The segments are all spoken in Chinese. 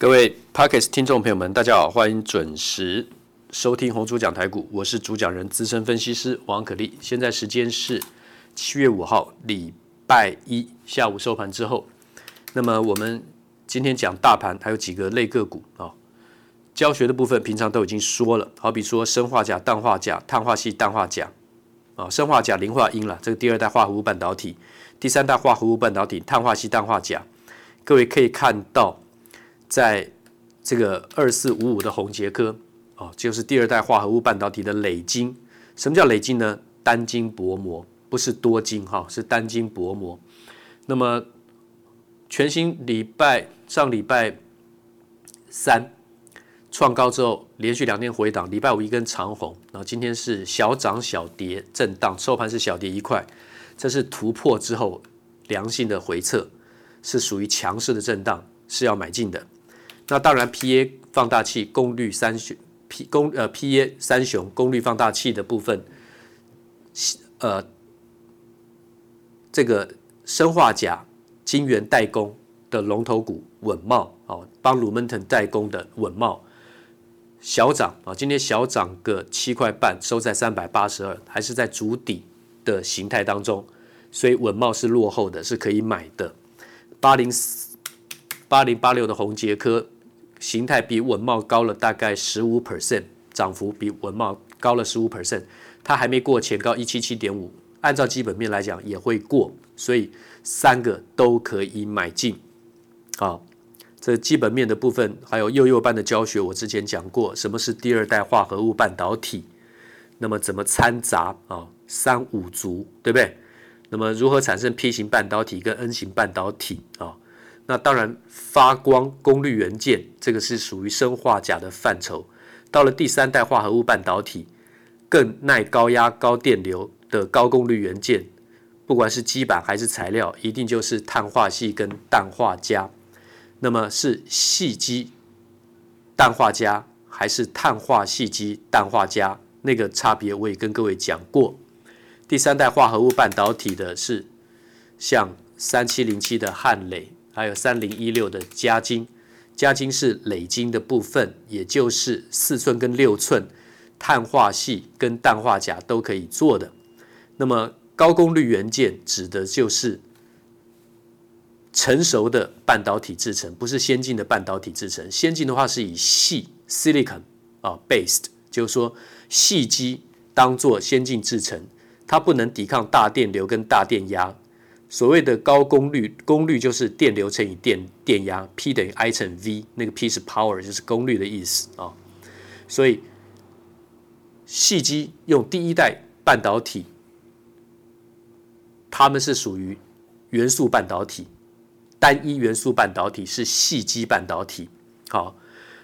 各位 Podcast 听众朋友们，大家好，欢迎准时收听红猪讲台股，我是主讲人资深分析师王可立。现在时间是七月五号礼拜一下午收盘之后。那么我们今天讲大盘，还有几个类个股啊。教学的部分平常都已经说了，好比说生化钾、氮化钾、碳化系、氮化钾啊，生化钾、磷化銦了，这个第二代化合物半导体，第三代化合物半导体，碳化系、氮化钾，各位可以看到。在这个二四五五的宏杰科哦，就是第二代化合物半导体的磊晶。什么叫磊晶呢？单晶薄膜，不是多晶哈，是单晶薄膜。那么全新礼拜上礼拜三创高之后，连续两天回档，礼拜五一根长红，然后今天是小涨小跌震荡，收盘是小跌一块，这是突破之后良性的回撤，是属于强势的震荡，是要买进的。那当然，PA 放大器功率三雄，P 功呃 PA 三雄功率放大器的部分，呃，这个生化钾晶圆代工的龙头股稳懋哦，帮 Lumentum 代工的稳懋小涨啊，今天小涨个七块半，收在三百八十二，还是在筑底的形态当中，所以稳懋是落后的，是可以买的。八零八零八六的宏捷科。形态比稳懋高了大概十五 percent，涨幅比稳懋高了十五 percent，它还没过前高一七七点五，按照基本面来讲也会过，所以三个都可以买进。啊，这基本面的部分还有幼幼班的教学，我之前讲过，什么是第二代化合物半导体，那么怎么掺杂啊，三五族对不对？那么如何产生 P 型半导体跟 N 型半导体啊？那当然，发光功率元件这个是属于砷化镓的范畴。到了第三代化合物半导体，更耐高压、高电流的高功率元件，不管是基板还是材料，一定就是碳化矽跟氮化镓。那么是矽基氮化镓还是碳化矽基氮化镓？那个差别我也跟各位讲过。第三代化合物半导体的是像三七零七的汉磊。还有三零一六的嘉晶，嘉晶是磊晶的部分，也就是四寸跟六寸碳化矽跟氮化钾都可以做的。那么高功率元件指的就是成熟的半导体制程，不是先进的半导体制程。先进的话是以矽 silicon 啊 based，就是说矽基当做先进制程，它不能抵抗大电流跟大电压。所谓的高功率，功率就是电流乘以电电压，P 等于 I 乘 V，那个 P 是 power，就是功率的意思啊。所以，细基用第一代半导体，它们是属于元素半导体，单一元素半导体是细基半导体。好，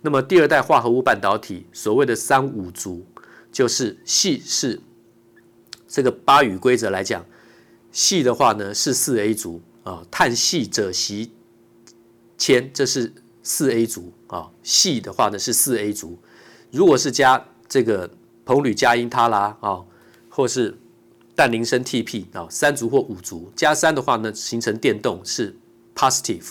那么第二代化合物半导体，所谓的三五族，就是细是这个八隅规则来讲。系的话呢是四 A 族啊，碳矽鍺锡铅，这是四 A 族啊。系的话呢是四 A 族，如果是加这个硼铝加銦鉈拉啊，或是氮磷砷 TP 啊，三族或五族，加三的话呢形成电动是 positive，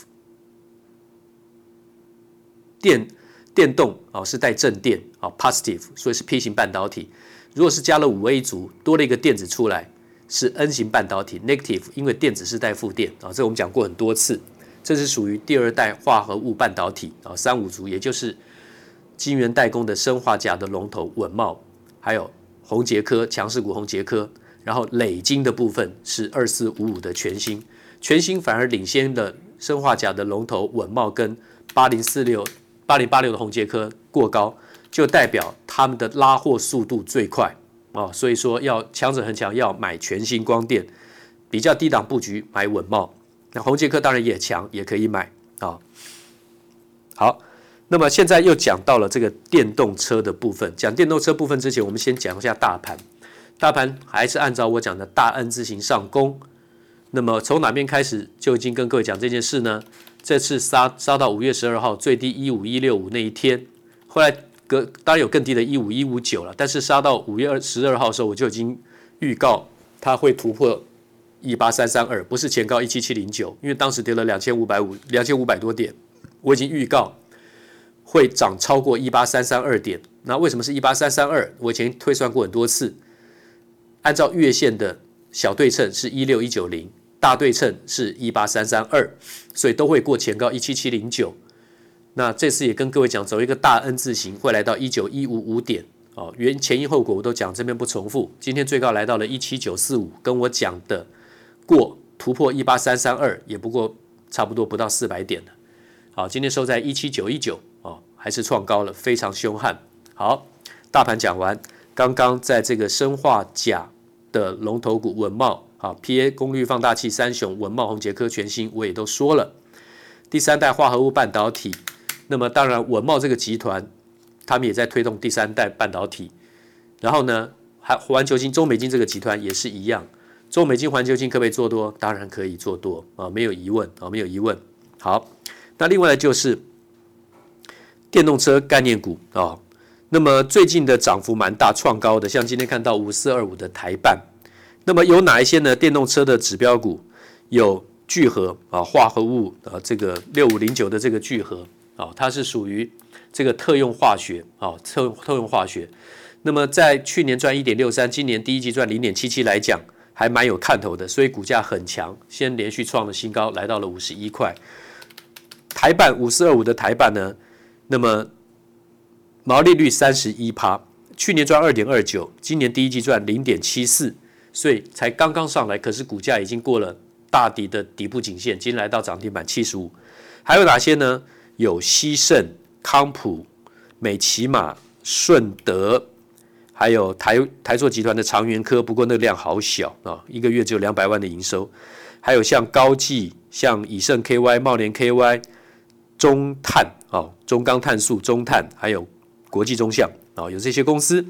电电动啊是带正电啊 positive，所以是 P 型半导体。如果是加了五 A 族，多了一个电子出来。是 N 型半导体 negative，因为电子是带负电啊，这我们讲过很多次，这是属于第二代化合物半导体啊，三五族，也就是晶圆代工的生化钾的龙头稳茂，还有宏杰科强势股宏杰科，然后磊晶的部分是二四五五的全新，全新反而领先的生化钾的龙头稳茂跟八零四六八零八六的宏杰科过高，就代表他们的拉货速度最快。哦，所以说要强者恒强，要买全新光电，比较低档布局买稳茂。那宏杰科当然也强，也可以买啊、好，那么现在又讲到了这个电动车的部分。讲电动车部分之前，我们先讲一下大盘。大盘还是按照我讲的大 N 字形上攻。那么从哪边开始就已经跟各位讲这件事呢？这次杀杀到五月十二号最低一五一六五那一天，后来。个当然有更低的一五一五九了，但是杀到五月二十二号的时候，我就已经预告它会突破一八三三二，不是前高一七七零九，因为当时跌了两千五百五两千五百多点，我已经预告会涨超过一八三三二点。那为什么是一八三三二？我以前推算过很多次，按照月线的小对称是一六一九零，大对称是一八三三二，所以都会过前高一七七零九。那这次也跟各位讲，走一个大 N 字形会来到一九一五五点。哦，原前因后果我都讲，这边不重复。今天最高来到了一七九四五，跟我讲的过突破一八三三二，也不过差不多不到四百点了。好，今天收在一七九一九，哦，还是创高了，非常凶悍。好，大盘讲完，刚刚在这个生化钾的龙头股稳茂，好，PA 功率放大器三雄稳茂、宏杰科、全新，我也都说了。第三代化合物半导体，那么当然稳茂这个集团。他们也在推动第三代半导体，然后呢，还环球晶、中美晶这个集团也是一样。中美晶、环球晶可不可以做多？当然可以做多啊，没有疑问啊，没有疑问。好，那另外就是电动车概念股啊，那么最近的涨幅蛮大，创高的，像今天看到五四二五的台半，那么有哪一些呢？电动车的指标股有聚合啊，化合物啊，这个六五零九的这个聚合啊，它是属于。这个特用化学啊，特特用化学，那么在去年赚一点六三，今年第一季赚零点七七来讲，还蛮有看头的，所以股价很强，先连续创了新高，来到了五十一块。台版五四二五的台版呢，那么毛利率三十一趴，去年赚二点二九，今年第一季赚零点七四，所以才刚刚上来，可是股价已经过了大底的底部颈线，今天来到涨停板七十五。还有哪些呢？有西盛。康普、美琪玛、顺德，还有台台塑集团的长源科，不过那量好小啊，一个月只有两百万的营收。还有像高技、像以盛 KY、茂联 KY、中碳啊、中钢碳素、中碳，还有国际中橡啊，有这些公司。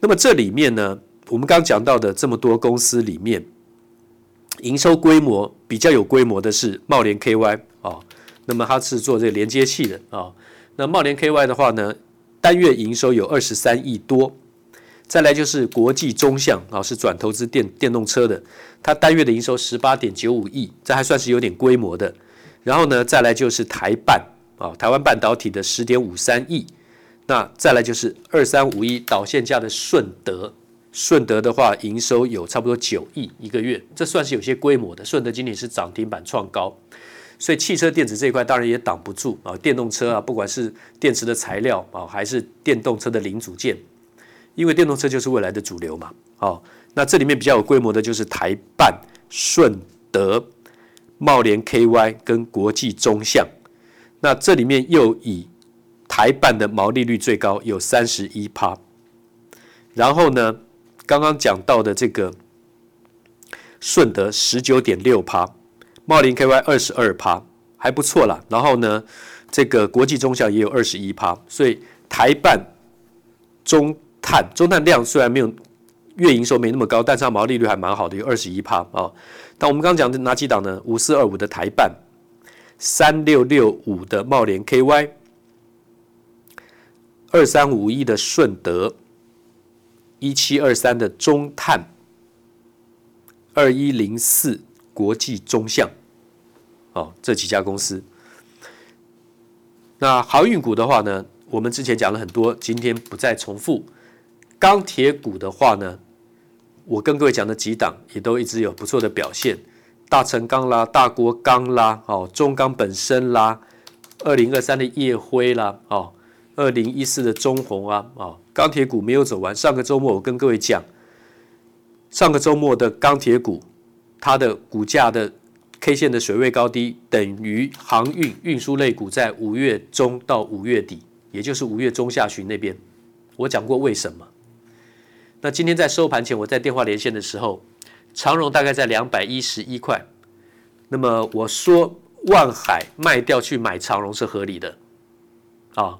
那么这里面呢，我们刚讲到的这么多公司里面，营收规模比较有规模的是茂联 KY，那么它是做这个连接器的啊。那茂联 KY 的话呢，单月营收有二十三亿多，再来就是国际中向啊，是转投资电电动车的，它单月的营收十八点九五亿，这还算是有点规模的。然后呢，再来就是台半啊，台湾半导体的十点五三亿，那再来就是二三五一导线价的顺德，顺德的话营收有差不多九亿一个月，这算是有些规模的。顺德今年是涨停板创高。所以汽车电子这一块当然也挡不住啊，电动车啊，不管是电池的材料啊，还是电动车的零组件，因为电动车就是未来的主流嘛。好，那这里面比较有规模的就是台办、顺德、茂联 KY 跟国际中橡。那这里面又以台办的毛利率最高，有三十一趴。然后呢，刚刚讲到的这个顺德十九点六趴。茂林 KY 二十二趴，还不错啦。然后呢，这个国际中橡也有二十一趴，所以台办中碳中碳量虽然没有月营收没那么高，但是它毛利率还蛮好的，有二十一趴啊。但我们刚刚讲的哪几档呢？五四二五的台办，三六六五的茂联 KY，二三五一的顺德，一七二三的中碳，二一零四。国际中橡，哦，这几家公司。那航运股的话呢，我们之前讲了很多，今天不再重复。钢铁股的话呢，我跟各位讲的几档也都一直有不错的表现，大成钢啦、大国钢啦、哦，中钢本身啦，二零二三的烨辉啦，哦，二零一四的中鸿啊，哦，钢铁股没有走完。上个周末我跟各位讲，上个周末的钢铁股。它的股价的 K 线的水位高低等于航运运输类股在五月中到五月底，也就是五月中下旬那边，我讲过为什么。那今天在收盘前，我在电话连线的时候，长荣大概在两百一十一块。那么我说万海卖掉去买长荣是合理的啊。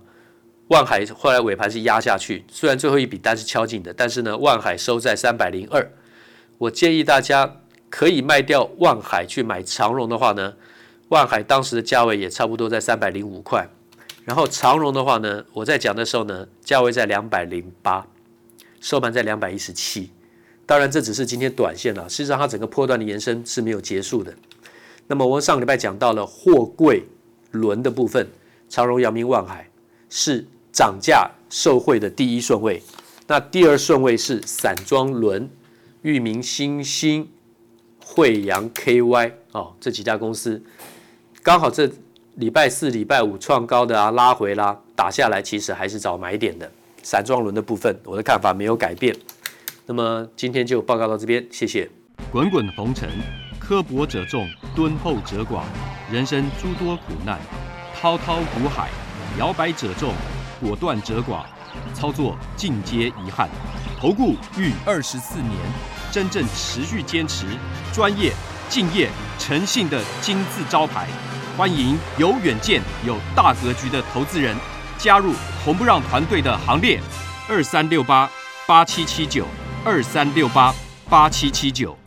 万海后来尾盘是压下去，虽然最后一笔单是敲进的，但是呢，万海收在三百零二。我建议大家。可以卖掉万海去买长荣的话呢，万海当时的价位也差不多在三百零五块，然后长荣的话呢，我在讲的时候呢，价位在两百零八，收盘在两百一十七。当然这只是今天短线了，事实上它整个波段的延伸是没有结束的。那么我们上个礼拜讲到了货柜轮的部分，长荣、阳明、万海，是涨价受惠的第一顺位，那第二顺位是散装轮、裕民新兴、惠阳 KY 哦，这几家公司刚好这礼拜四、礼拜五创高的啊，拉回啦，打下来其实还是找买点的。散装轮的部分，我的看法没有改变。那么今天就报告到这边，谢谢。滚滚红尘，刻薄者众，敦厚者寡；人生诸多苦难，滔滔苦海，摇摆者众，果断者寡。操作尽皆遗憾。投顾逾二十四年，真正持续坚持、专业、敬业、诚信的金字招牌。欢迎有远见、有大格局的投资人加入红不让团队的行列。二三六八八七七九，二三六八八七七九。